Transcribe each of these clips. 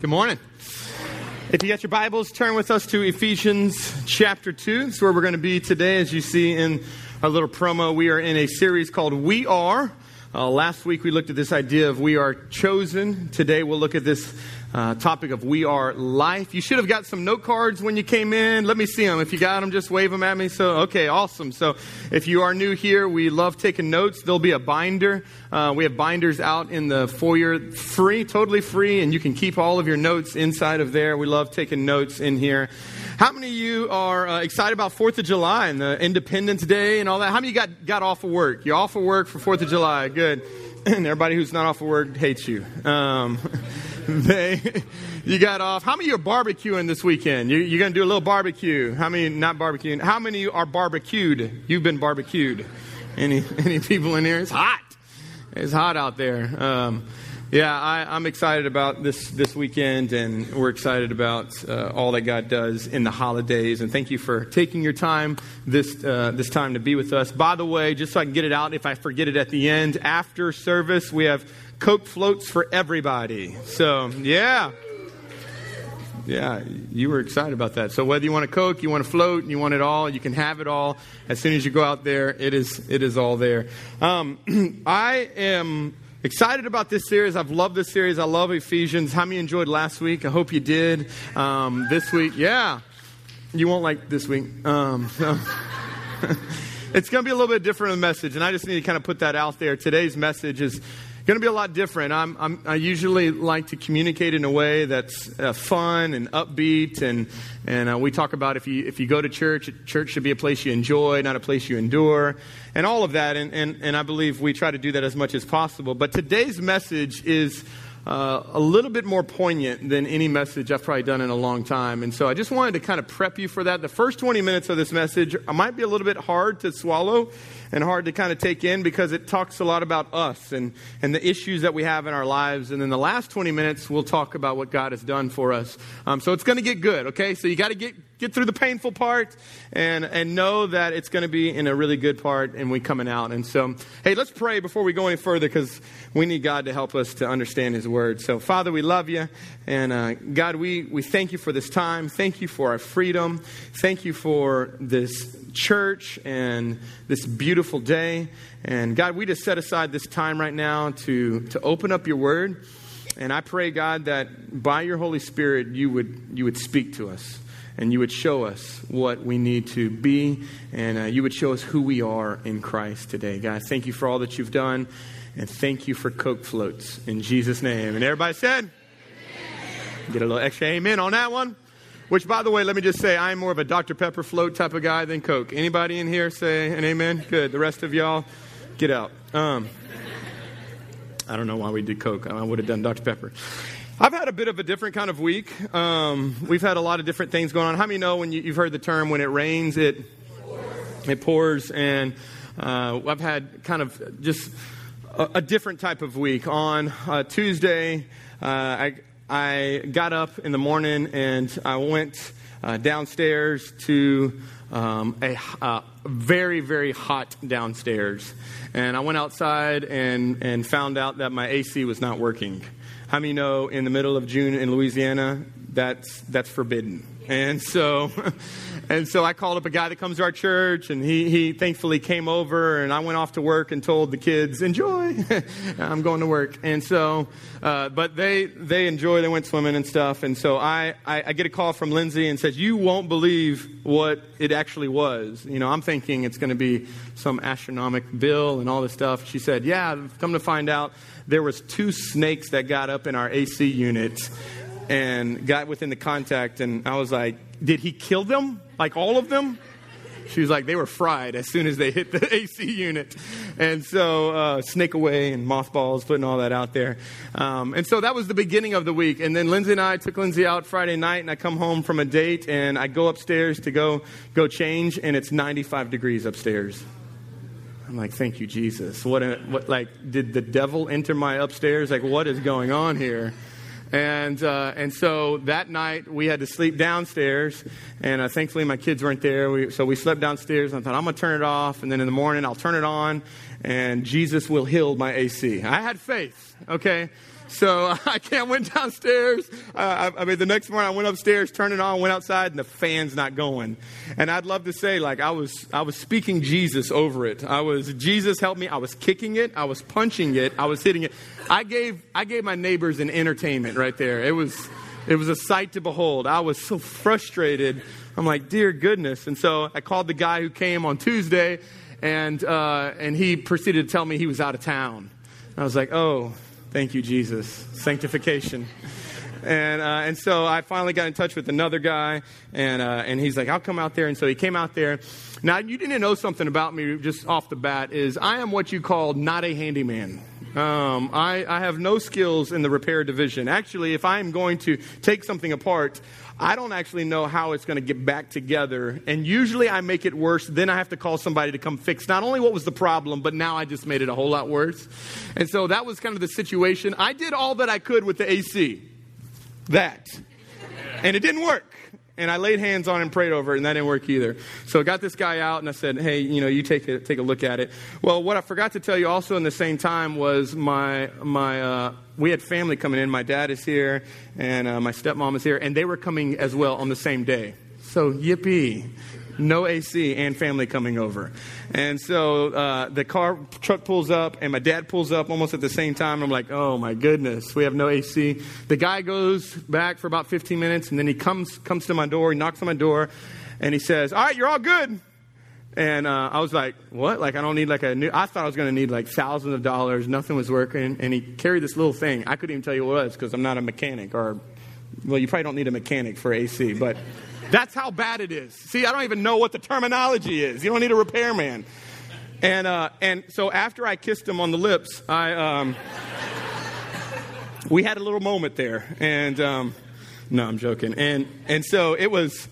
Good morning. If you got your Bibles, turn with us to Ephesians chapter 2. That's where we're going to be today. As you see in our little promo, we are in a series called We Are. Uh, last week we looked at this idea of we are chosen. Today we'll look at this uh, topic of we are life. You should have got some note cards when you came in. Let me see them. If you got them, just wave them at me. So, okay, awesome. So, if you are new here, we love taking notes. There'll be a binder. Uh, we have binders out in the foyer, free, totally free, and you can keep all of your notes inside of there. We love taking notes in here. How many of you are uh, excited about Fourth of July and the Independence Day and all that? How many of you got got off of work? You're off of work for Fourth of July. Good. and everybody who's not off of work hates you. Um, they, you got off. How many are barbecuing this weekend? You, you're going to do a little barbecue. How many not barbecuing? How many are barbecued? You've been barbecued. Any any people in here? It's hot. It's hot out there. Um, yeah, I, am excited about this this weekend, and we're excited about uh, all that God does in the holidays. And thank you for taking your time this uh, this time to be with us. By the way, just so I can get it out, if I forget it at the end, after service we have Coke floats for everybody. So yeah. Yeah, you were excited about that. So whether you want a Coke, you want a float, and you want it all, you can have it all. As soon as you go out there, it is it is all there. Um, I am Excited about this series. I've loved this series. I love Ephesians. How many enjoyed last week? I hope you did. Um, this week, yeah. You won't like this week. Um, so. it's going to be a little bit different of a message, and I just need to kind of put that out there. Today's message is going to be a lot different. I'm, I'm, i usually like to communicate in a way that's uh, fun and upbeat, and, and uh, we talk about if you, if you go to church, church should be a place you enjoy, not a place you endure, and all of that. And, and, and I believe we try to do that as much as possible. But today's message is uh, a little bit more poignant than any message I've probably done in a long time. And so I just wanted to kind of prep you for that. The first 20 minutes of this message might be a little bit hard to swallow and hard to kind of take in because it talks a lot about us and, and the issues that we have in our lives. And then the last 20 minutes, we'll talk about what God has done for us. Um, so it's going to get good, okay? So you got to get get through the painful part and, and know that it's going to be in a really good part and we coming out. And so, hey, let's pray before we go any further because we need God to help us to understand His Word. So, Father, we love you. And uh, God, we, we thank you for this time. Thank you for our freedom. Thank you for this church and this beautiful day. And God, we just set aside this time right now to, to open up your Word. And I pray, God, that by your Holy Spirit, you would, you would speak to us and you would show us what we need to be, and uh, you would show us who we are in Christ today. God, thank you for all that you've done, and thank you for Coke floats. In Jesus' name. And everybody said, amen. Get a little extra amen on that one. Which, by the way, let me just say, I'm more of a Dr. Pepper float type of guy than Coke. Anybody in here say an amen? Good. The rest of y'all, get out. Um, I don't know why we did Coke. I would have done Dr. Pepper. I've had a bit of a different kind of week. Um, we've had a lot of different things going on. How many know when you, have heard the term when it rains, it it pours? And uh, I've had kind of just a, a different type of week. On uh, Tuesday, uh, I I got up in the morning and I went uh, downstairs to um, a uh, very very hot downstairs, and I went outside and and found out that my AC was not working. How many know in the middle of June in Louisiana, that's, that's forbidden? And so, and so I called up a guy that comes to our church, and he, he thankfully came over, and I went off to work and told the kids, "Enjoy, I'm going to work." And so, uh, but they they enjoy. They went swimming and stuff. And so I, I I get a call from Lindsay and says, "You won't believe what it actually was." You know, I'm thinking it's going to be some astronomical bill and all this stuff. She said, "Yeah, come to find out." there was two snakes that got up in our AC unit and got within the contact and I was like, did he kill them? Like all of them? She was like, they were fried as soon as they hit the AC unit. And so, uh, snake away and mothballs, putting all that out there. Um, and so that was the beginning of the week. And then Lindsay and I took Lindsay out Friday night, and I come home from a date, and I go upstairs to go, go change, and it's 95 degrees upstairs. I'm like, thank you, Jesus. What, a, what, like, did the devil enter my upstairs? Like, what is going on here? And, uh, and so that night we had to sleep downstairs, and uh, thankfully my kids weren't there. We, so we slept downstairs, and I thought, I'm going to turn it off, and then in the morning I'll turn it on, and Jesus will heal my AC. I had faith, okay? So I can't went downstairs. Uh, I, I, mean, the next morning I went upstairs, turned it on, went outside, and the fan's not going. And I'd love to say, like, I was, I was speaking Jesus over it. I was, Jesus help me. I was kicking it. I was punching it. I was hitting it. I gave, I gave my neighbors an entertainment right there. It was, it was a sight to behold. I was so frustrated. I'm like, dear goodness. And so I called the guy who came on Tuesday, and, uh, and he proceeded to tell me he was out of town. I was like, oh, Thank you, Jesus. Sanctification. And, uh, and so I finally got in touch with another guy, and, uh, and he's like, I'll come out there. And so he came out there. Now, you didn't know something about me just off the bat is I am what you call not a handyman. Um, I, I have no skills in the repair division. Actually, if I am going to take something apart, I don't actually know how it's going to get back together. And usually I make it worse. Then I have to call somebody to come fix not only what was the problem, but now I just made it a whole lot worse. And so that was kind of the situation. I did all that I could with the AC. That. And it didn't work and I laid hands on and prayed over it, and that didn't work either. So I got this guy out, and I said, "Hey, you know, you take a, take a look at it." Well, what I forgot to tell you also in the same time was my my uh, we had family coming in. My dad is here, and uh, my stepmom is here, and they were coming as well on the same day. So yippee! No AC, and family coming over. And so uh, the car truck pulls up, and my dad pulls up almost at the same time. I'm like, oh my goodness, we have no AC. The guy goes back for about 15 minutes, and then he comes comes to my door. He knocks on my door, and he says, "All right, you're all good." And uh, I was like, what? Like, I don't need like a new, I thought I was going to need like thousands of dollars. Nothing was working. And he carried this little thing. I couldn't even tell you what it was because I'm not a mechanic or, well, you probably don't need a mechanic for AC, but that's how bad it is. See, I don't even know what the terminology is. You don't need a repairman. And, uh, and so after I kissed him on the lips, I, um, we had a little moment there. And, um, no, I'm joking. And, and so it was,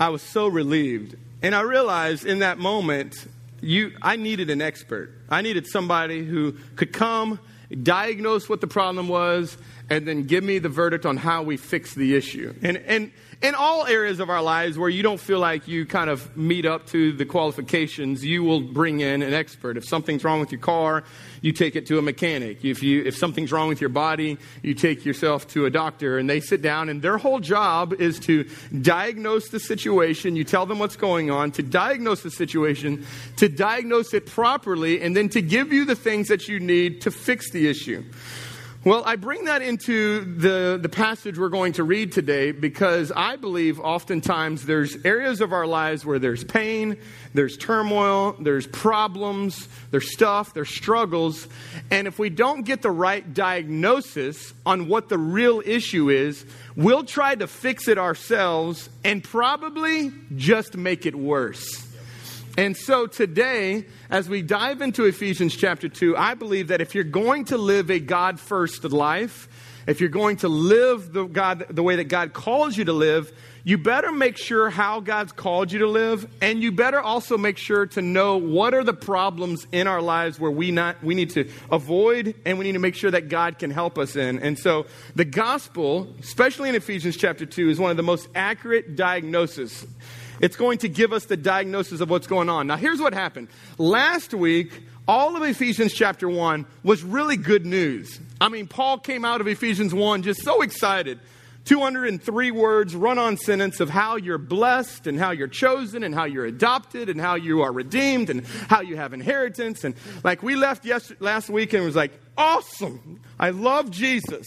I was so relieved. And I realized in that moment, you, I needed an expert. I needed somebody who could come, diagnose what the problem was, and then give me the verdict on how we fix the issue. And, and in all areas of our lives where you don't feel like you kind of meet up to the qualifications, you will bring in an expert. If something's wrong with your car, you take it to a mechanic. If, you, if something's wrong with your body, you take yourself to a doctor and they sit down and their whole job is to diagnose the situation. You tell them what's going on, to diagnose the situation, to diagnose it properly, and then to give you the things that you need to fix the issue. Well, I bring that into the, the passage we're going to read today because I believe oftentimes there's areas of our lives where there's pain, there's turmoil, there's problems, there's stuff, there's struggles. And if we don't get the right diagnosis on what the real issue is, we'll try to fix it ourselves and probably just make it worse. And so today, as we dive into Ephesians chapter 2, I believe that if you're going to live a God first life, if you're going to live the, God, the way that God calls you to live, you better make sure how God's called you to live, and you better also make sure to know what are the problems in our lives where we not we need to avoid, and we need to make sure that God can help us in. And so, the gospel, especially in Ephesians chapter two, is one of the most accurate diagnoses it's going to give us the diagnosis of what's going on. Now, here's what happened. Last week, all of Ephesians chapter 1 was really good news. I mean, Paul came out of Ephesians 1 just so excited. 203 words, run on sentence of how you're blessed and how you're chosen and how you're adopted and how you are redeemed and how you have inheritance. And like we left yesterday, last week and it was like, awesome. I love Jesus.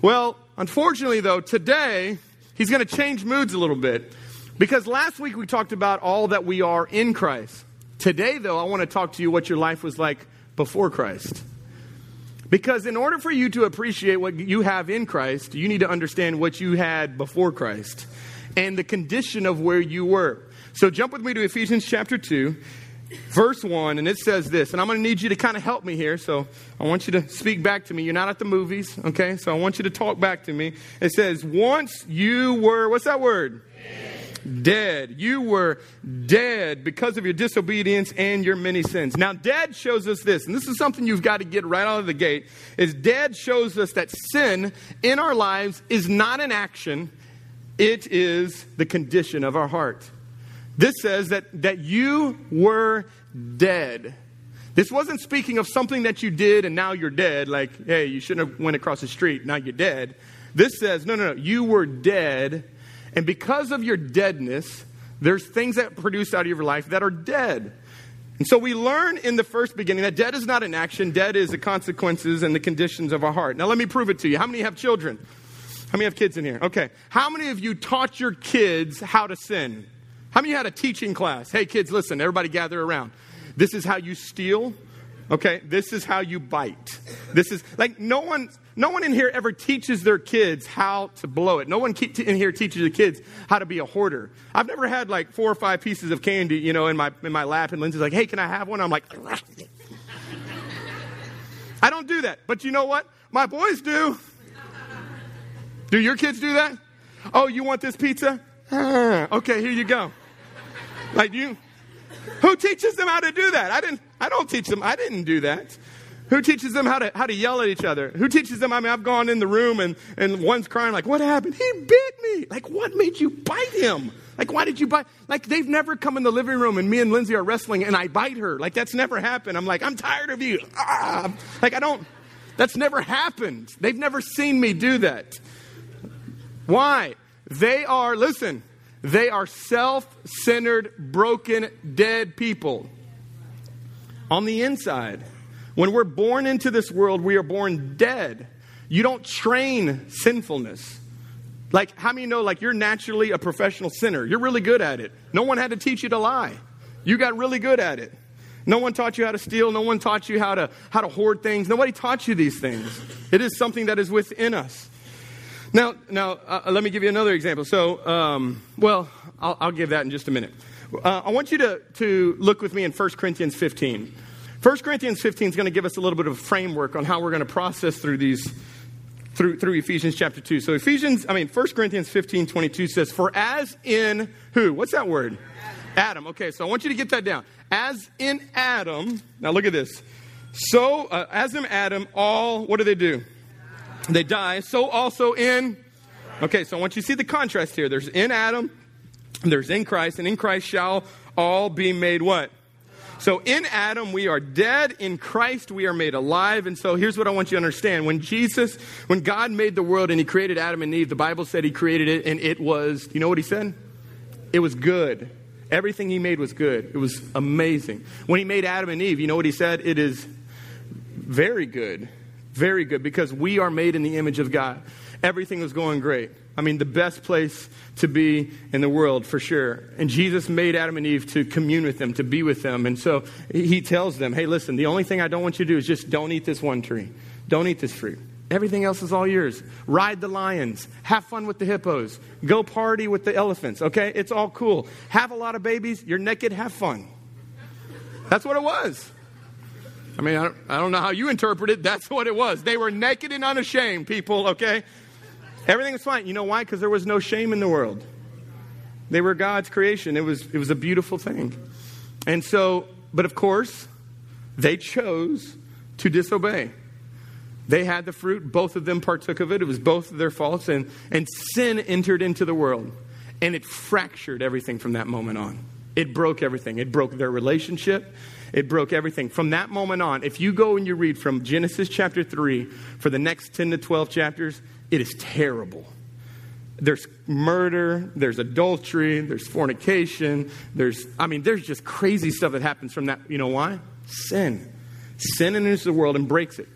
Well, unfortunately, though, today he's going to change moods a little bit. Because last week we talked about all that we are in Christ. Today, though, I want to talk to you what your life was like before Christ. Because in order for you to appreciate what you have in Christ, you need to understand what you had before Christ and the condition of where you were. So jump with me to Ephesians chapter 2, verse 1, and it says this. And I'm going to need you to kind of help me here. So I want you to speak back to me. You're not at the movies, okay? So I want you to talk back to me. It says, Once you were, what's that word? Dead. You were dead because of your disobedience and your many sins. Now, dead shows us this, and this is something you've got to get right out of the gate, is dead shows us that sin in our lives is not an action, it is the condition of our heart. This says that, that you were dead. This wasn't speaking of something that you did and now you're dead, like, hey, you shouldn't have went across the street, now you're dead. This says, no, no, no, you were dead, and because of your deadness, there's things that produce out of your life that are dead. And so we learn in the first beginning that dead is not an action, dead is the consequences and the conditions of our heart. Now let me prove it to you. How many have children? How many have kids in here? Okay. How many of you taught your kids how to sin? How many had a teaching class? Hey, kids, listen, everybody gather around. This is how you steal. Okay, this is how you bite. This is like no one, no one in here ever teaches their kids how to blow it. No one in here teaches the kids how to be a hoarder. I've never had like four or five pieces of candy, you know, in my in my lap, and Lindsay's like, "Hey, can I have one?" I'm like, I don't do that. But you know what? My boys do. Do your kids do that? Oh, you want this pizza? Ah, okay, here you go. Like you, who teaches them how to do that? I didn't, I don't teach them. I didn't do that. Who teaches them how to, how to yell at each other? Who teaches them? I mean, I've gone in the room and, and one's crying like, what happened? He bit me. Like, what made you bite him? Like, why did you bite? Like, they've never come in the living room and me and Lindsay are wrestling and I bite her. Like, that's never happened. I'm like, I'm tired of you. Ah. Like, I don't, that's never happened. They've never seen me do that. Why? They are, listen, they are self centered, broken, dead people. On the inside, when we're born into this world, we are born dead. You don't train sinfulness. Like, how many know, like, you're naturally a professional sinner? You're really good at it. No one had to teach you to lie. You got really good at it. No one taught you how to steal. No one taught you how to, how to hoard things. Nobody taught you these things. It is something that is within us. Now, now uh, let me give you another example. So, um, well, I'll, I'll, give that in just a minute. Uh, I want you to, to look with me in 1 Corinthians 15. 1 Corinthians 15 is going to give us a little bit of a framework on how we're going to process through these through, through Ephesians chapter 2. So Ephesians, I mean, 1 Corinthians 15, 22 says, For as in who? What's that word? Adam. Okay, so I want you to get that down. As in Adam, now look at this. So, uh, as in Adam, all, what do they do? They die. So also in. Okay, so I want you to see the contrast here. There's in Adam, there's in Christ, and in Christ shall all be made what? So in Adam, we are dead. In Christ, we are made alive. And so here's what I want you to understand. When Jesus, when God made the world and he created Adam and Eve, the Bible said he created it and it was, you know what he said? It was good. Everything he made was good. It was amazing. When he made Adam and Eve, you know what he said? It is very good. Very good because we are made in the image of God. Everything was going great. I mean, the best place to be in the world for sure. And Jesus made Adam and Eve to commune with them, to be with them. And so he tells them, hey, listen, the only thing I don't want you to do is just don't eat this one tree. Don't eat this fruit. Everything else is all yours. Ride the lions. Have fun with the hippos. Go party with the elephants. Okay? It's all cool. Have a lot of babies. You're naked. Have fun. That's what it was. I mean, I don't, I don't know how you interpret it. That's what it was. They were naked and unashamed, people, okay? Everything was fine. You know why? Because there was no shame in the world. They were God's creation. It was, it was a beautiful thing. And so, but of course, they chose to disobey. They had the fruit, both of them partook of it. It was both of their faults, and, and sin entered into the world. And it fractured everything from that moment on. It broke everything. It broke their relationship. It broke everything. From that moment on, if you go and you read from Genesis chapter 3 for the next 10 to 12 chapters, it is terrible. There's murder, there's adultery, there's fornication, there's, I mean, there's just crazy stuff that happens from that. You know why? Sin. Sin enters the world and breaks it.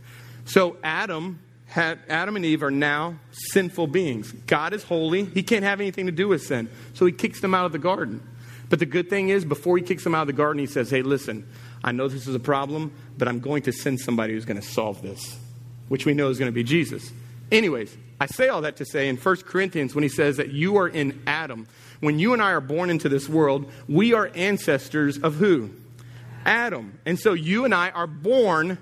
So Adam had, Adam and Eve are now sinful beings. God is holy. He can't have anything to do with sin. So he kicks them out of the garden. But the good thing is, before he kicks them out of the garden, he says, Hey, listen, I know this is a problem, but I'm going to send somebody who's going to solve this, which we know is going to be Jesus. Anyways, I say all that to say in 1 Corinthians, when he says that you are in Adam, when you and I are born into this world, we are ancestors of who? Adam. And so you and I are born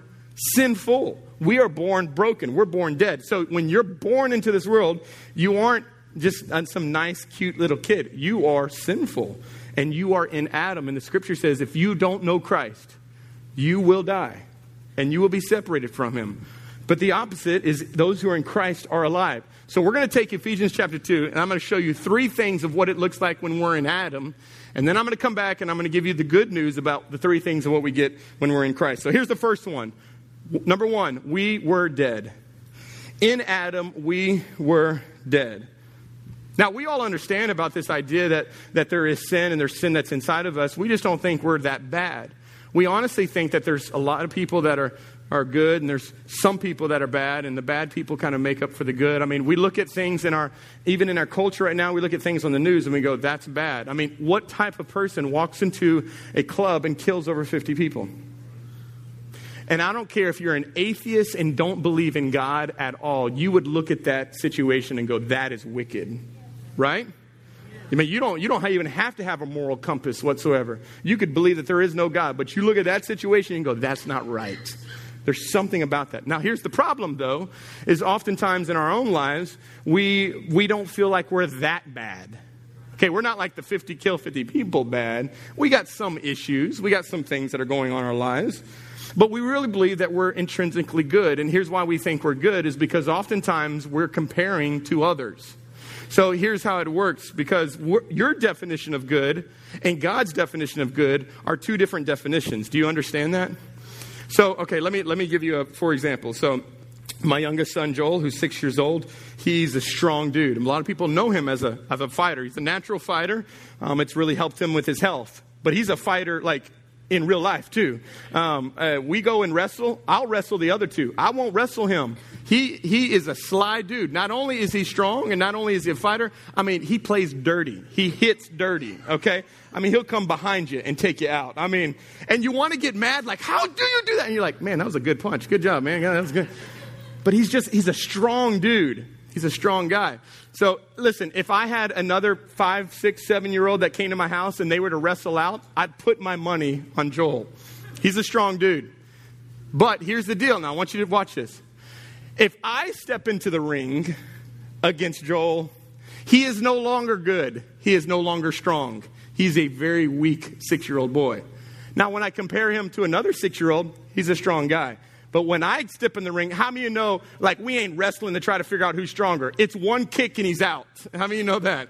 sinful. We are born broken. We're born dead. So when you're born into this world, you aren't just uh, some nice, cute little kid. You are sinful and you are in Adam. And the scripture says, if you don't know Christ, you will die and you will be separated from him. But the opposite is those who are in Christ are alive. So we're going to take Ephesians chapter 2, and I'm going to show you three things of what it looks like when we're in Adam. And then I'm going to come back and I'm going to give you the good news about the three things of what we get when we're in Christ. So here's the first one. Number one, we were dead. In Adam, we were dead. Now, we all understand about this idea that, that there is sin and there's sin that's inside of us. We just don't think we're that bad. We honestly think that there's a lot of people that are are good and there's some people that are bad and the bad people kind of make up for the good. I mean, we look at things in our even in our culture right now, we look at things on the news and we go, that's bad. I mean, what type of person walks into a club and kills over 50 people? And I don't care if you're an atheist and don't believe in God at all, you would look at that situation and go, that is wicked. Right? I mean, you don't, you don't even have to have a moral compass whatsoever. You could believe that there is no God, but you look at that situation and go, that's not right. There's something about that. Now, here's the problem, though, is oftentimes in our own lives, we, we don't feel like we're that bad. Okay, we're not like the 50 kill 50 people bad. We got some issues, we got some things that are going on in our lives. But we really believe that we're intrinsically good. And here's why we think we're good is because oftentimes we're comparing to others. So here's how it works because your definition of good and God's definition of good are two different definitions. Do you understand that? So, okay, let me, let me give you a, for example. So, my youngest son, Joel, who's six years old, he's a strong dude. A lot of people know him as a, as a fighter. He's a natural fighter. Um, it's really helped him with his health. But he's a fighter, like, in real life, too. Um, uh, we go and wrestle. I'll wrestle the other two. I won't wrestle him. He, he is a sly dude. Not only is he strong and not only is he a fighter, I mean, he plays dirty. He hits dirty, okay? I mean, he'll come behind you and take you out. I mean, and you want to get mad, like, how do you do that? And you're like, man, that was a good punch. Good job, man. that was good. But he's just, he's a strong dude. He's a strong guy. So listen, if I had another five, six, seven year old that came to my house and they were to wrestle out, I'd put my money on Joel. He's a strong dude. But here's the deal now. I want you to watch this. If I step into the ring against Joel, he is no longer good. He is no longer strong. He's a very weak six year old boy. Now, when I compare him to another six year old, he's a strong guy. But when I step in the ring, how many of you know, like, we ain't wrestling to try to figure out who's stronger? It's one kick and he's out. How many of you know that?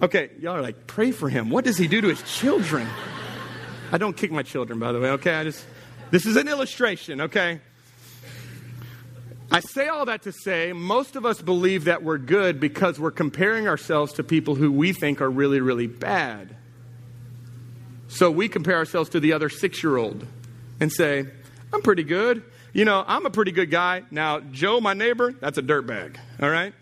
Okay, y'all are like, pray for him. What does he do to his children? I don't kick my children, by the way, okay? I just, this is an illustration, okay? I say all that to say most of us believe that we're good because we're comparing ourselves to people who we think are really, really bad. So we compare ourselves to the other six year old and say, I'm pretty good. You know, I'm a pretty good guy. Now, Joe, my neighbor, that's a dirtbag. All right?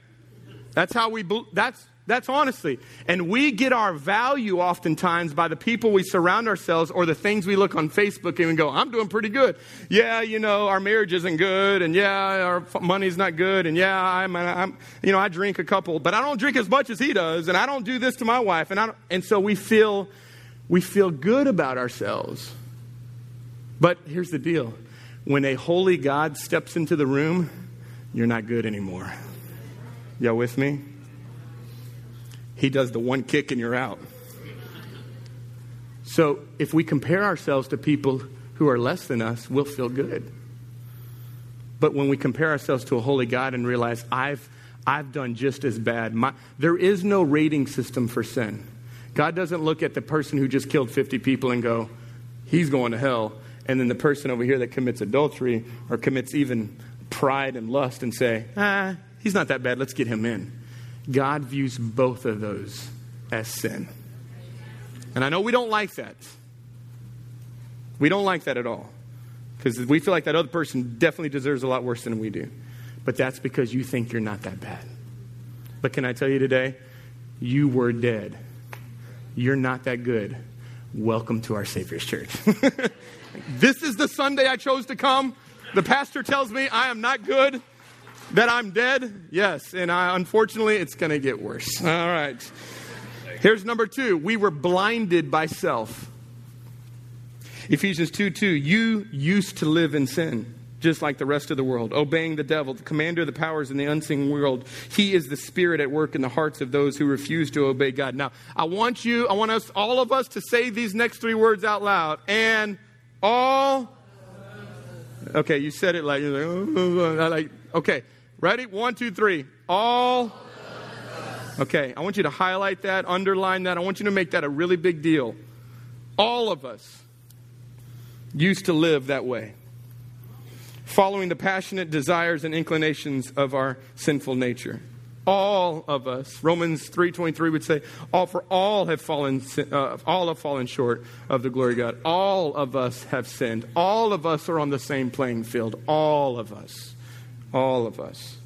That's how we, that's, that's honestly. And we get our value oftentimes by the people we surround ourselves or the things we look on Facebook and go, I'm doing pretty good. Yeah, you know, our marriage isn't good. And yeah, our money's not good. And yeah, I'm, I'm, you know, I drink a couple, but I don't drink as much as he does. And I don't do this to my wife. And, I don't, and so we feel, we feel good about ourselves. But here's the deal when a holy God steps into the room, you're not good anymore. Y'all with me? He does the one kick and you're out. So if we compare ourselves to people who are less than us, we'll feel good. But when we compare ourselves to a holy God and realize I've I've done just as bad. My, there is no rating system for sin. God doesn't look at the person who just killed 50 people and go, he's going to hell. And then the person over here that commits adultery or commits even pride and lust and say, ah, he's not that bad. Let's get him in. God views both of those as sin. And I know we don't like that. We don't like that at all. Because we feel like that other person definitely deserves a lot worse than we do. But that's because you think you're not that bad. But can I tell you today? You were dead. You're not that good. Welcome to our Savior's church. this is the Sunday I chose to come. The pastor tells me I am not good. That I'm dead? Yes. And I, unfortunately, it's going to get worse. All right. Here's number two we were blinded by self. Ephesians 2 2. You used to live in sin, just like the rest of the world, obeying the devil, the commander of the powers in the unseen world. He is the spirit at work in the hearts of those who refuse to obey God. Now, I want you, I want us, all of us, to say these next three words out loud. And all Okay, you said it like, uh, like, okay, ready? One, two, three. All. Okay, I want you to highlight that, underline that. I want you to make that a really big deal. All of us used to live that way, following the passionate desires and inclinations of our sinful nature all of us romans 3.23 would say all for all have fallen uh, all have fallen short of the glory of god. All of us have sinned. All of us are on the same playing field. All of us. All of us.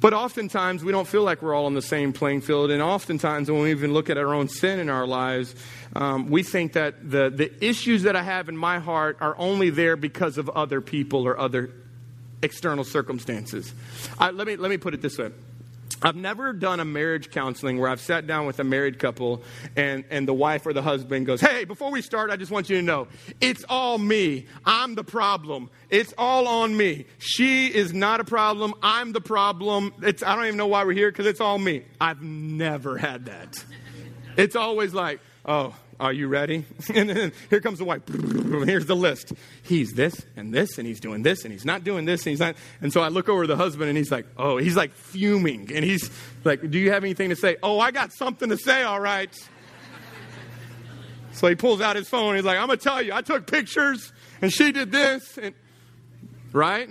But oftentimes we don't feel like we're all on the same playing field and oftentimes when we even look at our own sin in our lives um, we think that the, the issues that i have in my heart are only there because of other people or other external circumstances. I, let, me, let me put it this way I've never done a marriage counseling where I've sat down with a married couple and, and the wife or the husband goes, Hey, before we start, I just want you to know it's all me. I'm the problem. It's all on me. She is not a problem. I'm the problem. It's, I don't even know why we're here because it's all me. I've never had that. It's always like, Oh, are you ready? and then here comes the wife. Here's the list. He's this and this, and he's doing this, and he's not doing this, and he's not. And so I look over the husband, and he's like, oh, he's like fuming. And he's like, do you have anything to say? Oh, I got something to say, all right. So he pulls out his phone. He's like, I'm going to tell you, I took pictures, and she did this. And, right?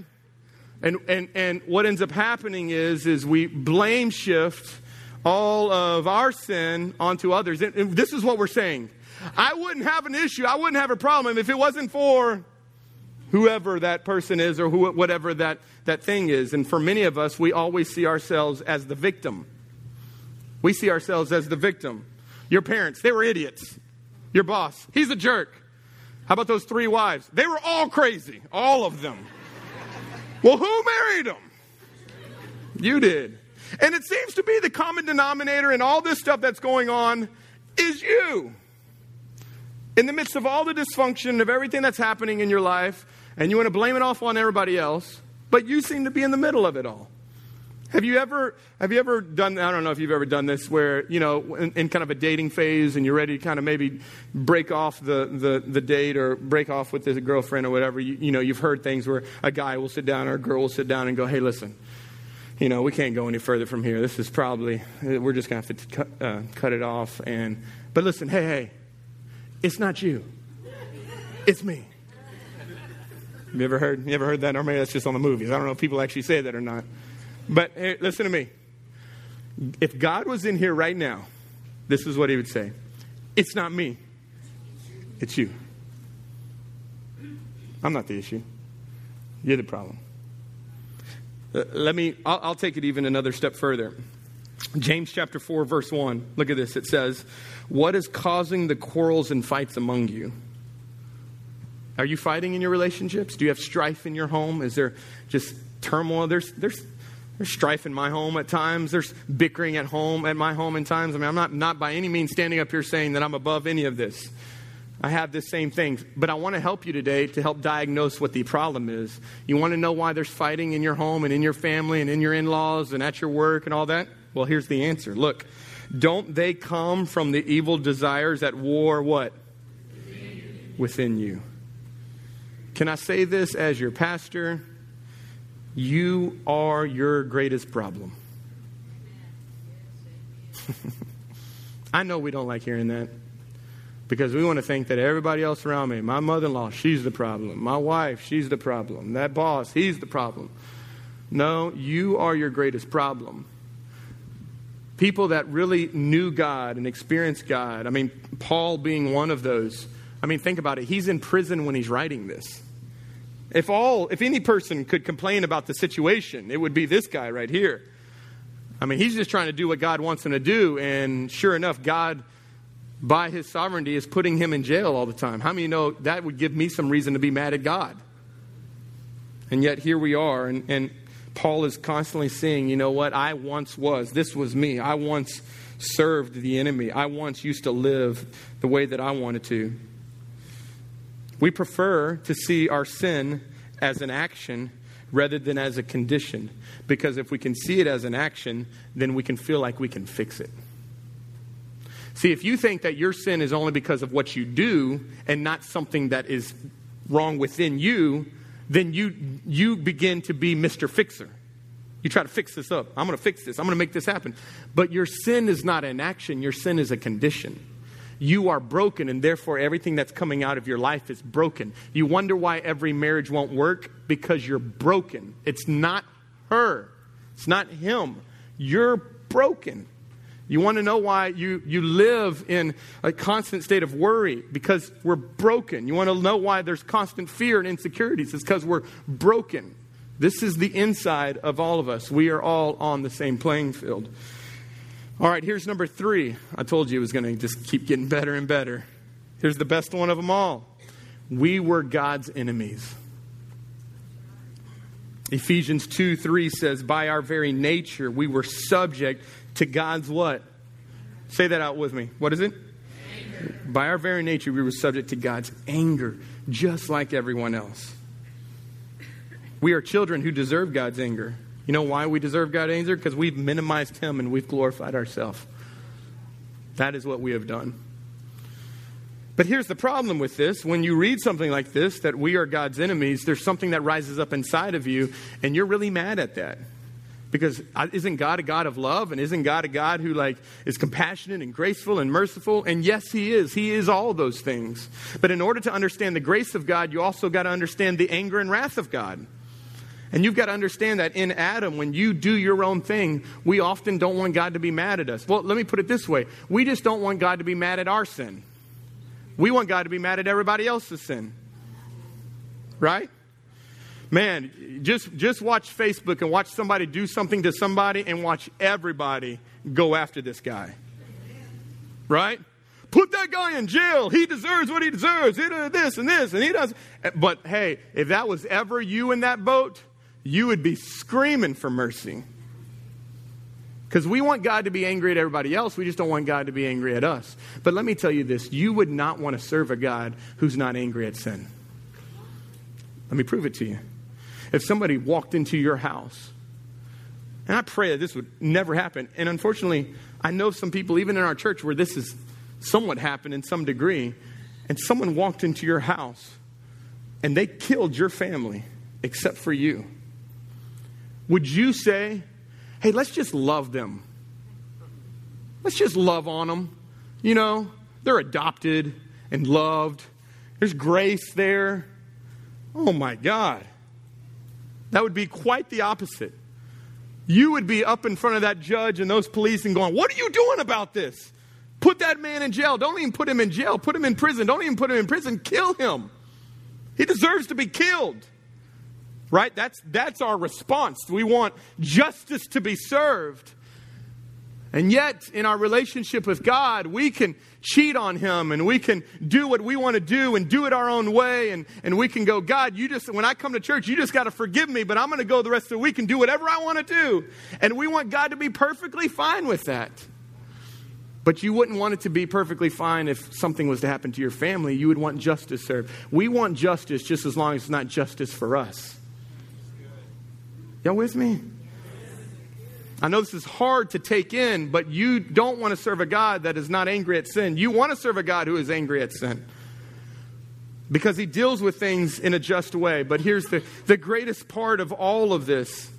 And, and, and what ends up happening is, is we blame shift all of our sin onto others. And this is what we're saying. I wouldn't have an issue. I wouldn't have a problem if it wasn't for whoever that person is or who, whatever that, that thing is. And for many of us, we always see ourselves as the victim. We see ourselves as the victim. Your parents, they were idiots. Your boss, he's a jerk. How about those three wives? They were all crazy, all of them. well, who married them? You did. And it seems to be the common denominator in all this stuff that's going on is you in the midst of all the dysfunction of everything that's happening in your life, and you want to blame it off on everybody else, but you seem to be in the middle of it all. Have you ever have you ever done I don't know if you've ever done this where, you know, in, in, kind of a dating phase and you're ready to kind of maybe break off the, the, the date or break off with this girlfriend or whatever, you, you know, you've heard things where a guy will sit down or a girl will sit down and go, hey, listen, you know, we can't go any further from here. This is probably, we're just going to have to uh, cut it off. And, but listen, hey, hey, it's not you. It's me. You ever heard? You ever heard that? Or maybe that's just on the movies. I don't know if people actually say that or not. But hey, listen to me. If God was in here right now, this is what He would say: It's not me. It's you. I'm not the issue. You're the problem. Uh, let me. I'll, I'll take it even another step further. James chapter 4, verse 1. Look at this. It says, What is causing the quarrels and fights among you? Are you fighting in your relationships? Do you have strife in your home? Is there just turmoil? There's, there's, there's strife in my home at times. There's bickering at home, at my home in times. I mean, I'm not, not by any means standing up here saying that I'm above any of this. I have the same things. But I want to help you today to help diagnose what the problem is. You want to know why there's fighting in your home and in your family and in your in laws and at your work and all that? Well, here's the answer. Look, don't they come from the evil desires at war what? Within you. Can I say this as your pastor? You are your greatest problem. I know we don't like hearing that because we want to think that everybody else around me, my mother in law, she's the problem. My wife, she's the problem. That boss, he's the problem. No, you are your greatest problem people that really knew God and experienced God. I mean, Paul being one of those. I mean, think about it. He's in prison when he's writing this. If all, if any person could complain about the situation, it would be this guy right here. I mean, he's just trying to do what God wants him to do, and sure enough, God, by his sovereignty, is putting him in jail all the time. How many know that would give me some reason to be mad at God? And yet here we are, and, and Paul is constantly saying, you know what? I once was. This was me. I once served the enemy. I once used to live the way that I wanted to. We prefer to see our sin as an action rather than as a condition because if we can see it as an action, then we can feel like we can fix it. See, if you think that your sin is only because of what you do and not something that is wrong within you, then you, you begin to be Mr. Fixer. You try to fix this up. I'm going to fix this. I'm going to make this happen. But your sin is not an action, your sin is a condition. You are broken, and therefore everything that's coming out of your life is broken. You wonder why every marriage won't work? Because you're broken. It's not her, it's not him. You're broken. You want to know why you, you live in a constant state of worry? Because we're broken. You want to know why there's constant fear and insecurities? It's because we're broken. This is the inside of all of us. We are all on the same playing field. All right, here's number three. I told you it was going to just keep getting better and better. Here's the best one of them all. We were God's enemies. Ephesians 2 3 says, By our very nature, we were subject to God's what? Say that out with me. What is it? Anger. By our very nature, we were subject to God's anger, just like everyone else. We are children who deserve God's anger. You know why we deserve God's anger? Because we've minimized Him and we've glorified ourselves. That is what we have done. But here's the problem with this. When you read something like this, that we are God's enemies, there's something that rises up inside of you, and you're really mad at that. Because isn't God a God of love? And isn't God a God who like is compassionate and graceful and merciful? And yes, He is. He is all those things. But in order to understand the grace of God, you also got to understand the anger and wrath of God. And you've got to understand that in Adam, when you do your own thing, we often don't want God to be mad at us. Well, let me put it this way we just don't want God to be mad at our sin. We want God to be mad at everybody else's sin. Right? Man, just, just watch Facebook and watch somebody do something to somebody and watch everybody go after this guy. Right? Put that guy in jail. He deserves what he deserves. He does this and this and he does. But hey, if that was ever you in that boat, you would be screaming for mercy. Because we want God to be angry at everybody else, we just don't want God to be angry at us. But let me tell you this you would not want to serve a God who's not angry at sin. Let me prove it to you. If somebody walked into your house, and I pray that this would never happen, and unfortunately, I know some people, even in our church, where this has somewhat happened in some degree, and someone walked into your house and they killed your family except for you would you say, hey, let's just love them? Let's just love on them. You know, they're adopted and loved, there's grace there. Oh my God. That would be quite the opposite. You would be up in front of that judge and those police and going, What are you doing about this? Put that man in jail. Don't even put him in jail. Put him in prison. Don't even put him in prison. Kill him. He deserves to be killed. Right? That's, that's our response. We want justice to be served. And yet, in our relationship with God, we can cheat on Him and we can do what we want to do and do it our own way. And, and we can go, God, you just, when I come to church, you just got to forgive me, but I'm going to go the rest of the week and do whatever I want to do. And we want God to be perfectly fine with that. But you wouldn't want it to be perfectly fine if something was to happen to your family. You would want justice served. We want justice just as long as it's not justice for us. Y'all with me? I know this is hard to take in, but you don't want to serve a God that is not angry at sin. You want to serve a God who is angry at sin because he deals with things in a just way. But here's the, the greatest part of all of this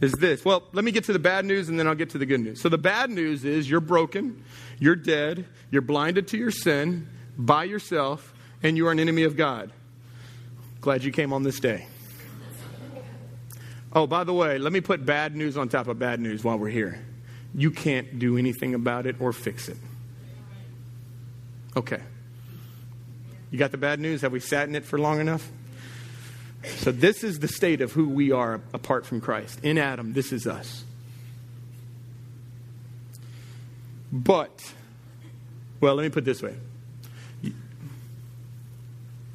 is this. Well, let me get to the bad news and then I'll get to the good news. So, the bad news is you're broken, you're dead, you're blinded to your sin by yourself, and you are an enemy of God. Glad you came on this day. Oh, by the way, let me put bad news on top of bad news while we're here. You can't do anything about it or fix it. Okay. You got the bad news? Have we sat in it for long enough? So, this is the state of who we are apart from Christ. In Adam, this is us. But, well, let me put this way.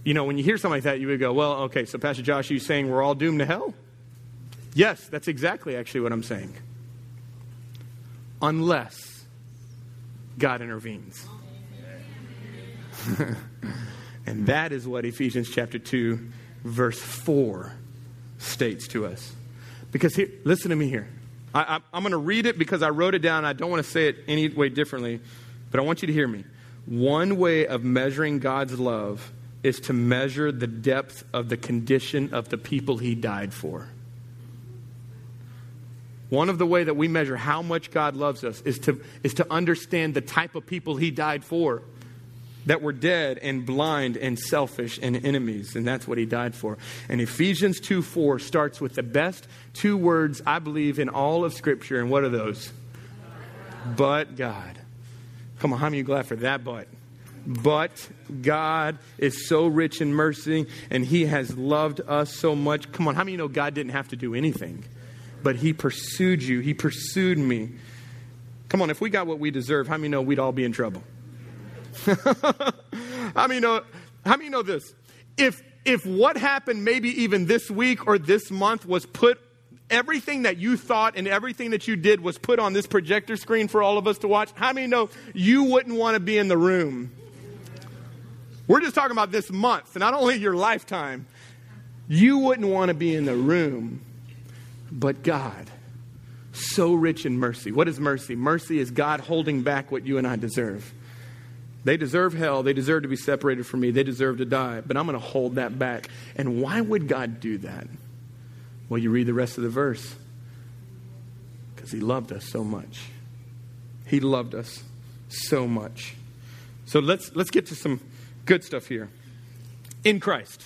You know, when you hear something like that, you would go, well, okay, so Pastor Josh, you saying we're all doomed to hell? Yes, that's exactly actually what I'm saying. Unless God intervenes. and that is what Ephesians chapter 2, verse 4 states to us. Because here, listen to me here. I, am going to read it because I wrote it down. I don't want to say it any way differently, but I want you to hear me. One way of measuring God's love is to measure the depth of the condition of the people he died for. One of the way that we measure how much God loves us is to, is to understand the type of people he died for that were dead and blind and selfish and enemies and that's what he died for and ephesians 2 4 starts with the best two words i believe in all of scripture and what are those but god come on how many you glad for that but but God is so rich in mercy and He has loved us so much. Come on, how many you know God didn't have to do anything? But He pursued you, He pursued me. Come on, if we got what we deserve, how many know we'd all be in trouble? how many know, how many know this? If, if what happened maybe even this week or this month was put everything that you thought and everything that you did was put on this projector screen for all of us to watch, how many know you wouldn't want to be in the room? We're just talking about this month, not only your lifetime. You wouldn't want to be in the room, but God, so rich in mercy. What is mercy? Mercy is God holding back what you and I deserve. They deserve hell. They deserve to be separated from me. They deserve to die. But I'm going to hold that back. And why would God do that? Well, you read the rest of the verse. Because He loved us so much. He loved us so much. So let's, let's get to some Good stuff here. In Christ.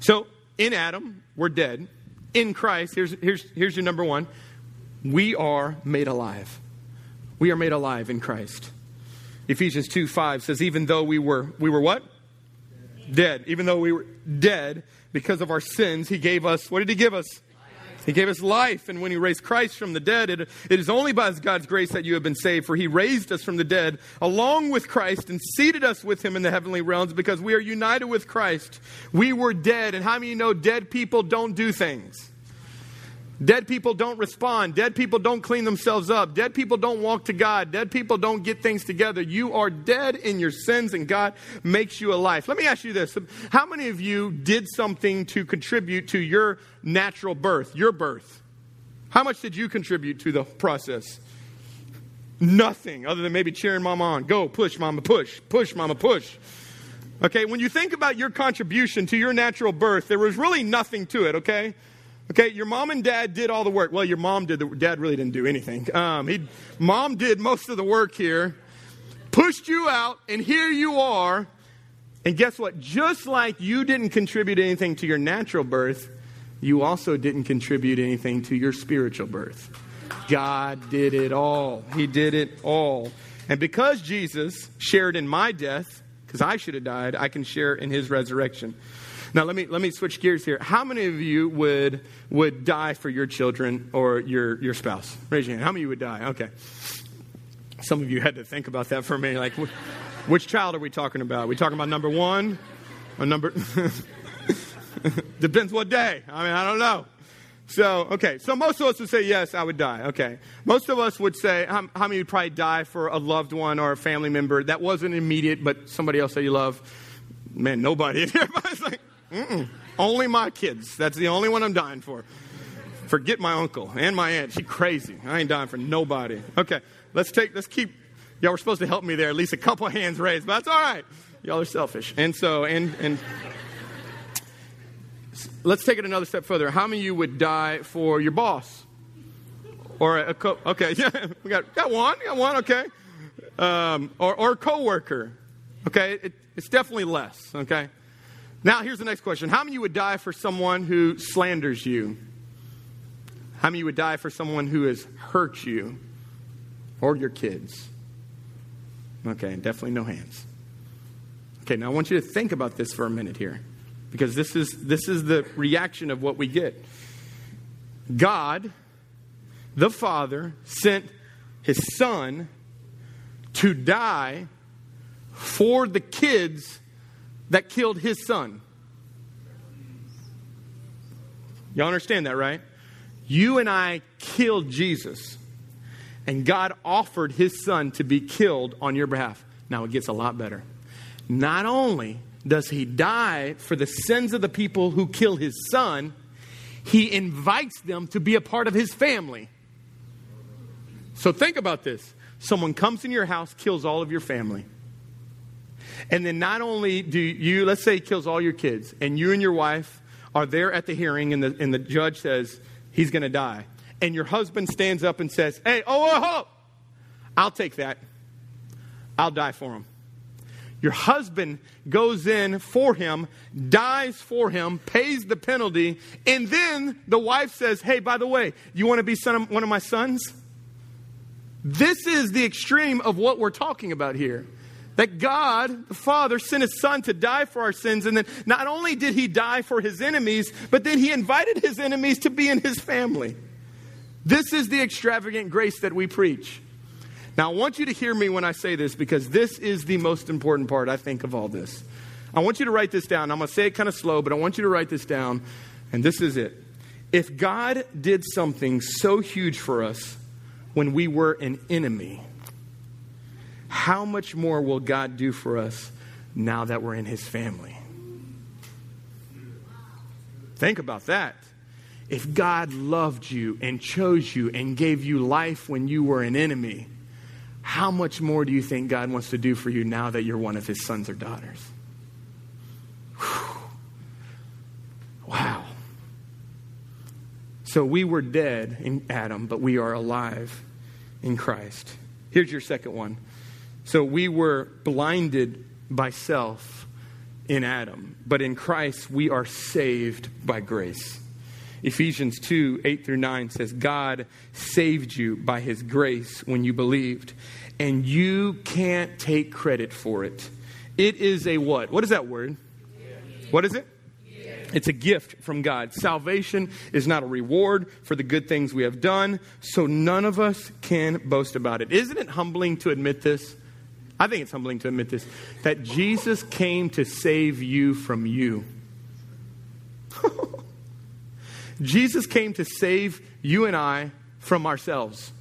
So, in Adam, we're dead. In Christ, here's, here's, here's your number one we are made alive. We are made alive in Christ. Ephesians 2 5 says, even though we were, we were what? Dead. dead. Even though we were dead because of our sins, He gave us, what did He give us? He gave us life, and when He raised Christ from the dead, it, it is only by God's grace that you have been saved, for He raised us from the dead along with Christ and seated us with Him in the heavenly realms because we are united with Christ. We were dead, and how many you know dead people don't do things? Dead people don't respond. Dead people don't clean themselves up. Dead people don't walk to God. Dead people don't get things together. You are dead in your sins, and God makes you alive. Let me ask you this How many of you did something to contribute to your natural birth, your birth? How much did you contribute to the process? Nothing other than maybe cheering mama on. Go, push, mama, push, push, mama, push. Okay, when you think about your contribution to your natural birth, there was really nothing to it, okay? Okay, your mom and dad did all the work. Well, your mom did the dad really didn't do anything. Um, he, mom did most of the work here, pushed you out, and here you are. And guess what? Just like you didn't contribute anything to your natural birth, you also didn't contribute anything to your spiritual birth. God did it all. He did it all. And because Jesus shared in my death, because I should have died, I can share in his resurrection. Now let me let me switch gears here. How many of you would would die for your children or your your spouse? Raise your hand. How many would die? Okay. Some of you had to think about that for me. Like, which child are we talking about? Are we talking about number one or number? Depends what day. I mean, I don't know. So, okay. So most of us would say, yes, I would die. Okay. Most of us would say, how, how many would probably die for a loved one or a family member that wasn't immediate, but somebody else that you love? Man, nobody. Everybody's like, Mm-mm. Only my kids. That's the only one I'm dying for. Forget my uncle and my aunt. She crazy. I ain't dying for nobody. Okay, let's take. Let's keep. Y'all were supposed to help me there. At least a couple hands raised, but that's all right. Y'all are selfish. And so, and and let's take it another step further. How many of you would die for your boss? Or a, co- okay, yeah, we got got one, got one, okay. Um, or or a coworker, okay. It, it's definitely less, okay. Now, here's the next question How many would die for someone who slanders you? How many would die for someone who has hurt you or your kids? Okay, definitely no hands. Okay, now I want you to think about this for a minute here because this is, this is the reaction of what we get. God, the Father, sent his Son to die for the kids that killed his son. Y'all understand that, right? You and I killed Jesus, and God offered his son to be killed on your behalf. Now it gets a lot better. Not only does he die for the sins of the people who kill his son, he invites them to be a part of his family. So think about this. Someone comes in your house, kills all of your family. And then not only do you, let's say he kills all your kids, and you and your wife are there at the hearing, and the, and the judge says he's going to die. And your husband stands up and says, Hey, oh, oh, oh, I'll take that. I'll die for him. Your husband goes in for him, dies for him, pays the penalty, and then the wife says, Hey, by the way, you want to be son of, one of my sons? This is the extreme of what we're talking about here. That God, the Father, sent His Son to die for our sins, and then not only did He die for His enemies, but then He invited His enemies to be in His family. This is the extravagant grace that we preach. Now, I want you to hear me when I say this because this is the most important part, I think, of all this. I want you to write this down. I'm going to say it kind of slow, but I want you to write this down, and this is it. If God did something so huge for us when we were an enemy, how much more will God do for us now that we're in His family? Think about that. If God loved you and chose you and gave you life when you were an enemy, how much more do you think God wants to do for you now that you're one of His sons or daughters? Wow. So we were dead in Adam, but we are alive in Christ. Here's your second one so we were blinded by self in Adam, but in Christ we are saved by grace. Ephesians 2 8 through 9 says, God saved you by his grace when you believed, and you can't take credit for it. It is a what? What is that word? What is it? It's a gift from God. Salvation is not a reward for the good things we have done, so none of us can boast about it. Isn't it humbling to admit this? I think it's humbling to admit this that Jesus came to save you from you. Jesus came to save you and I from ourselves.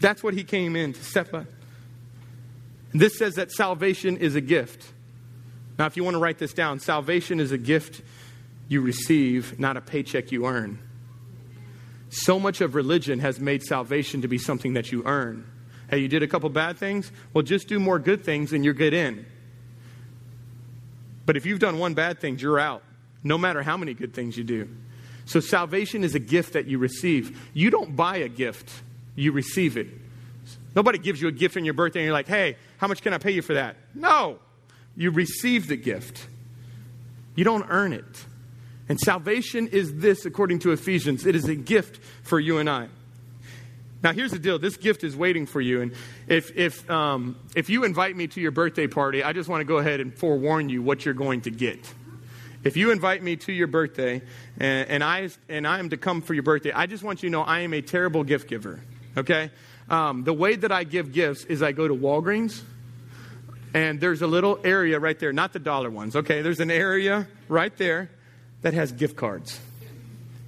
That's what he came in to step up. This says that salvation is a gift. Now, if you want to write this down, salvation is a gift you receive, not a paycheck you earn. So much of religion has made salvation to be something that you earn. Hey, you did a couple bad things? Well, just do more good things and you're good in. But if you've done one bad thing, you're out, no matter how many good things you do. So salvation is a gift that you receive. You don't buy a gift, you receive it. Nobody gives you a gift on your birthday and you're like, hey, how much can I pay you for that? No. You receive the gift. You don't earn it. And salvation is this, according to Ephesians. It is a gift for you and I. Now, here's the deal this gift is waiting for you. And if, if, um, if you invite me to your birthday party, I just want to go ahead and forewarn you what you're going to get. If you invite me to your birthday and, and, I, and I am to come for your birthday, I just want you to know I am a terrible gift giver, okay? Um, the way that I give gifts is I go to Walgreens, and there's a little area right there, not the dollar ones, okay? There's an area right there that has gift cards.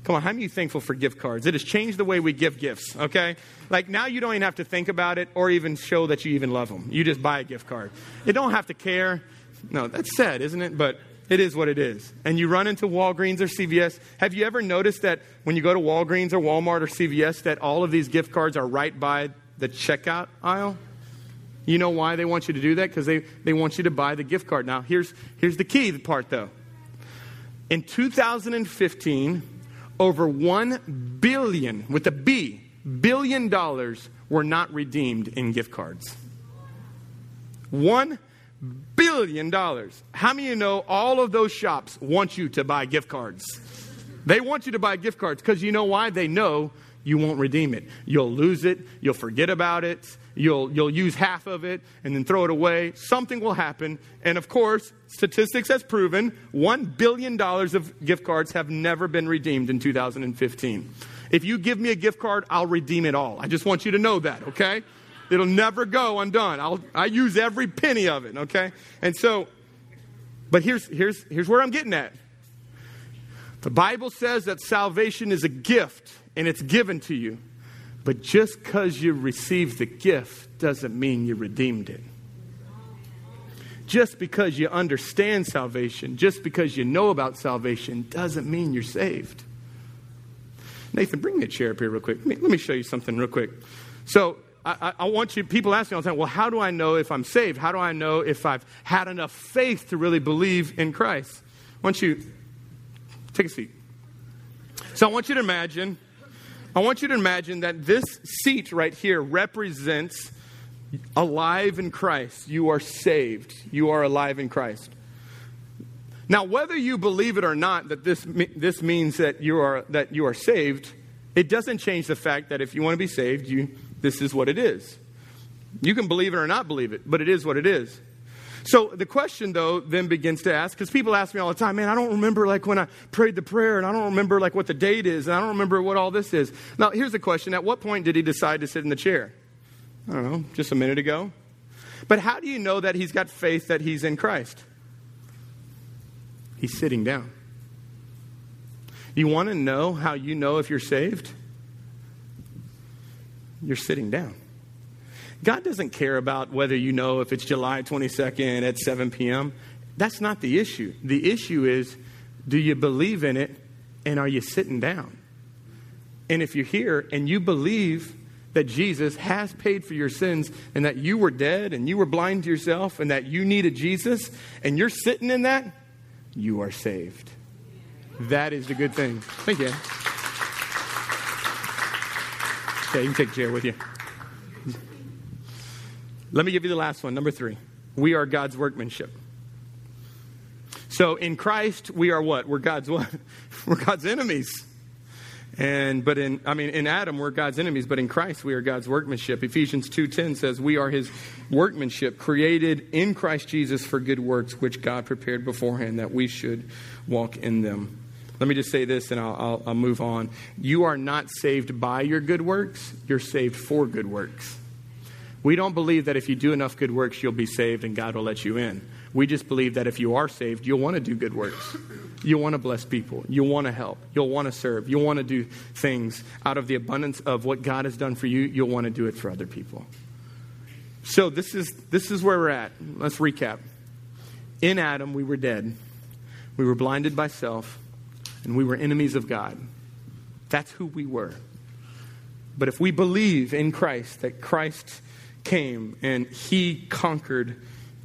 Come on, how many you thankful for gift cards? It has changed the way we give gifts, okay? Like now you don't even have to think about it or even show that you even love them. You just buy a gift card. You don't have to care. No, that's sad, isn't it? But it is what it is. And you run into Walgreens or CVS. Have you ever noticed that when you go to Walgreens or Walmart or CVS that all of these gift cards are right by the checkout aisle? You know why they want you to do that? Because they, they want you to buy the gift card. Now, here's, here's the key part, though. In 2015, over 1 billion, with a B, billion dollars were not redeemed in gift cards. 1 billion dollars. How many of you know all of those shops want you to buy gift cards? They want you to buy gift cards because you know why? They know you won't redeem it. You'll lose it, you'll forget about it, you'll, you'll use half of it and then throw it away. Something will happen. And of course, statistics has proven $1 billion of gift cards have never been redeemed in 2015. If you give me a gift card, I'll redeem it all. I just want you to know that, okay? It'll never go undone. I'll, I use every penny of it, okay? And so, but here's, here's, here's where I'm getting at. The Bible says that salvation is a gift and it's given to you. But just because you received the gift doesn't mean you redeemed it. Just because you understand salvation, just because you know about salvation, doesn't mean you're saved. Nathan, bring me a chair up here real quick. Let me, let me show you something real quick. So, I, I, want you, people ask me all the time, well, how do I know if I'm saved? How do I know if I've had enough faith to really believe in Christ? I want you, take a seat. So I want you to imagine, I want you to imagine that this seat right here represents alive in Christ. You are saved. You are alive in Christ. Now, whether you believe it or not that this, this means that you, are, that you are saved, it doesn't change the fact that if you want to be saved, you, this is what it is. You can believe it or not believe it, but it is what it is. So the question, though, then begins to ask, because people ask me all the time, man, I don't remember like when I prayed the prayer, and I don't remember like what the date is, and I don't remember what all this is. Now, here's the question At what point did he decide to sit in the chair? I don't know, just a minute ago. But how do you know that he's got faith that he's in Christ? He's sitting down. You want to know how you know if you're saved? You're sitting down. God doesn't care about whether you know if it's July 22nd at 7 p.m. That's not the issue. The issue is do you believe in it and are you sitting down? And if you're here and you believe that Jesus has paid for your sins and that you were dead and you were blind to yourself and that you needed Jesus and you're sitting in that, you are saved. That is the good thing. Thank you. Okay, you can take a chair with you. Let me give you the last one, number three. We are God's workmanship. So in Christ, we are what? We're God's what? We're God's enemies. And but in I mean in Adam we're God's enemies, but in Christ we are God's workmanship. Ephesians 2:10 says we are his workmanship created in Christ Jesus for good works which God prepared beforehand that we should walk in them. Let me just say this and I'll, I'll, I'll move on. You are not saved by your good works, you're saved for good works. We don't believe that if you do enough good works, you'll be saved and God will let you in. We just believe that if you are saved, you'll want to do good works. You'll want to bless people. You'll want to help. You'll want to serve. You'll want to do things out of the abundance of what God has done for you. You'll want to do it for other people. So this is, this is where we're at. Let's recap. In Adam, we were dead. We were blinded by self, and we were enemies of God. That's who we were. But if we believe in Christ, that Christ came and he conquered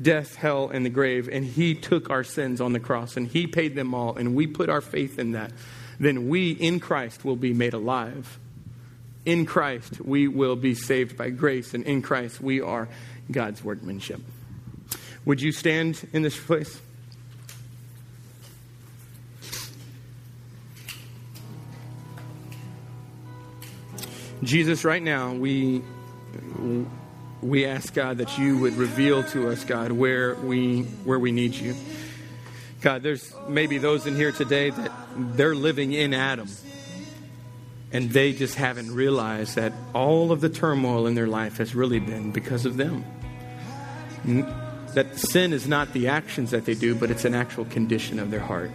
death, hell, and the grave, and he took our sins on the cross and he paid them all, and we put our faith in that, then we in Christ will be made alive. In Christ, we will be saved by grace, and in Christ, we are God's workmanship. Would you stand in this place? Jesus, right now, we we ask God that you would reveal to us, God, where we where we need you. God, there's maybe those in here today that they're living in Adam. And they just haven't realized that all of the turmoil in their life has really been because of them. That sin is not the actions that they do, but it's an actual condition of their heart.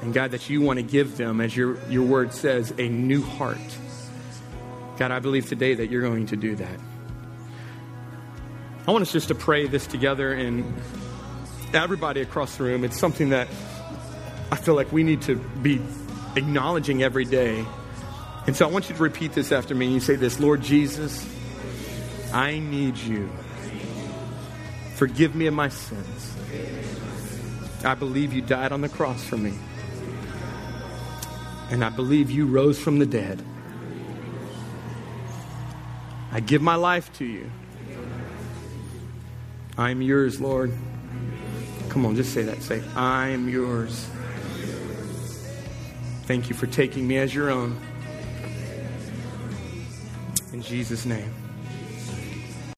And God, that you want to give them, as your, your word says, a new heart. God, I believe today that you're going to do that. I want us just to pray this together and everybody across the room. It's something that I feel like we need to be acknowledging every day. And so I want you to repeat this after me. You say this Lord Jesus, I need you. Forgive me of my sins. I believe you died on the cross for me. And I believe you rose from the dead. I give my life to you. I'm yours, Lord. Come on, just say that. Say, I'm yours. Thank you for taking me as your own. In Jesus' name.